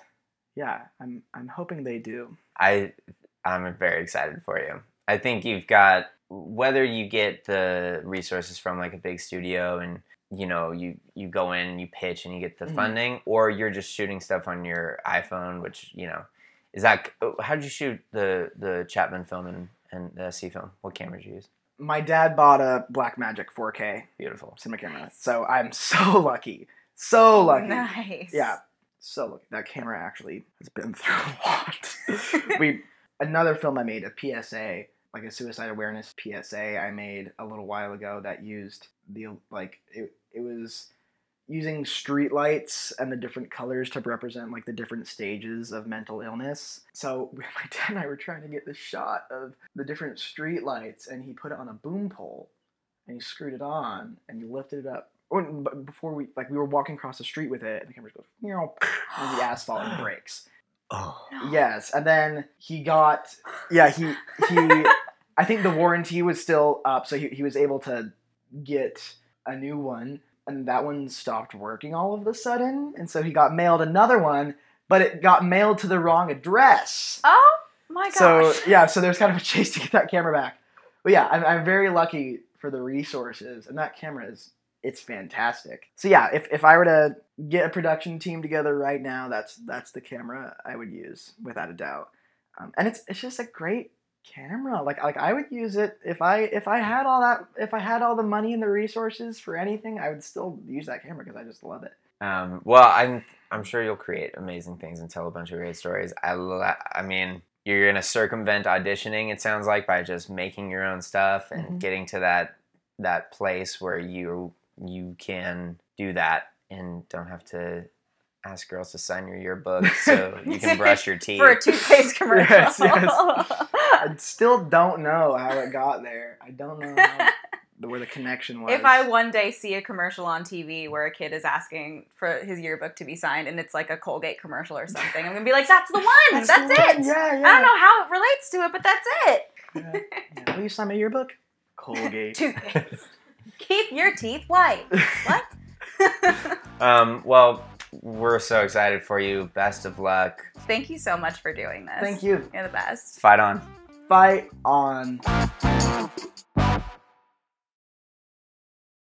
yeah i'm i'm hoping they do. I I'm very excited for you. I think you've got whether you get the resources from like a big studio and you know you you go in and you pitch and you get the Mhm. funding, or you're just shooting stuff on your iPhone, which you know is that how did you shoot the the Chapman film and and the C film? What camera did you use? My dad bought a Blackmagic 4K Beautiful. cinema camera, so I'm so lucky, so lucky. Nice. Yeah, so lucky. That camera actually has been through a lot. we another film I made a PSA, like a suicide awareness PSA I made a little while ago that used the like it, it was using street lights and the different colors to represent like the different stages of mental illness. So my dad and I were trying to get the shot of the different street lights and he put it on a boom pole and he screwed it on and he lifted it up. Oh, or, before we like we were walking across the street with it and the camera goes meow on the asphalt and breaks. Oh. Yes, and then he got yeah he he I think the warranty was still up, so he he was able to get a new one, and that one stopped working all of a sudden, and so he got mailed another one, but it got mailed to the wrong address. Oh my gosh! So yeah, so there's kind of a chase to get that camera back. But yeah, I'm, I'm very lucky for the resources, and that camera is it's fantastic. So yeah, if, if I were to get a production team together right now, that's that's the camera I would use without a doubt. Um, and it's it's just a great camera. Like like I would use it if I if I had all that if I had all the money and the resources for anything, I would still use that camera because I just love it. Um, well, I'm I'm sure you'll create amazing things and tell a bunch of great stories. I lo- I mean, you're gonna circumvent auditioning. It sounds like by just making your own stuff and Mhm. getting to that that place where you you can do that and don't have to ask girls to sign your yearbook so you can brush your teeth. For a toothpaste commercial. Yes, yes. I still don't know how it got there. I don't know how, where the connection was. If I one day see a commercial on TV where a kid is asking for his yearbook to be signed and it's like a Colgate commercial or something, I'm gonna be like, "That's the one. That's, the it. one. Yeah, yeah. I don't know how it relates to it, but that's it. Yeah. Yeah. Will you sign my yearbook? Colgate. Toothpaste. Keep your teeth white. What? Um, well, we're so excited for you. Best of luck. Thank you so much for doing this. Thank you. You're the best. Fight on. Fight on.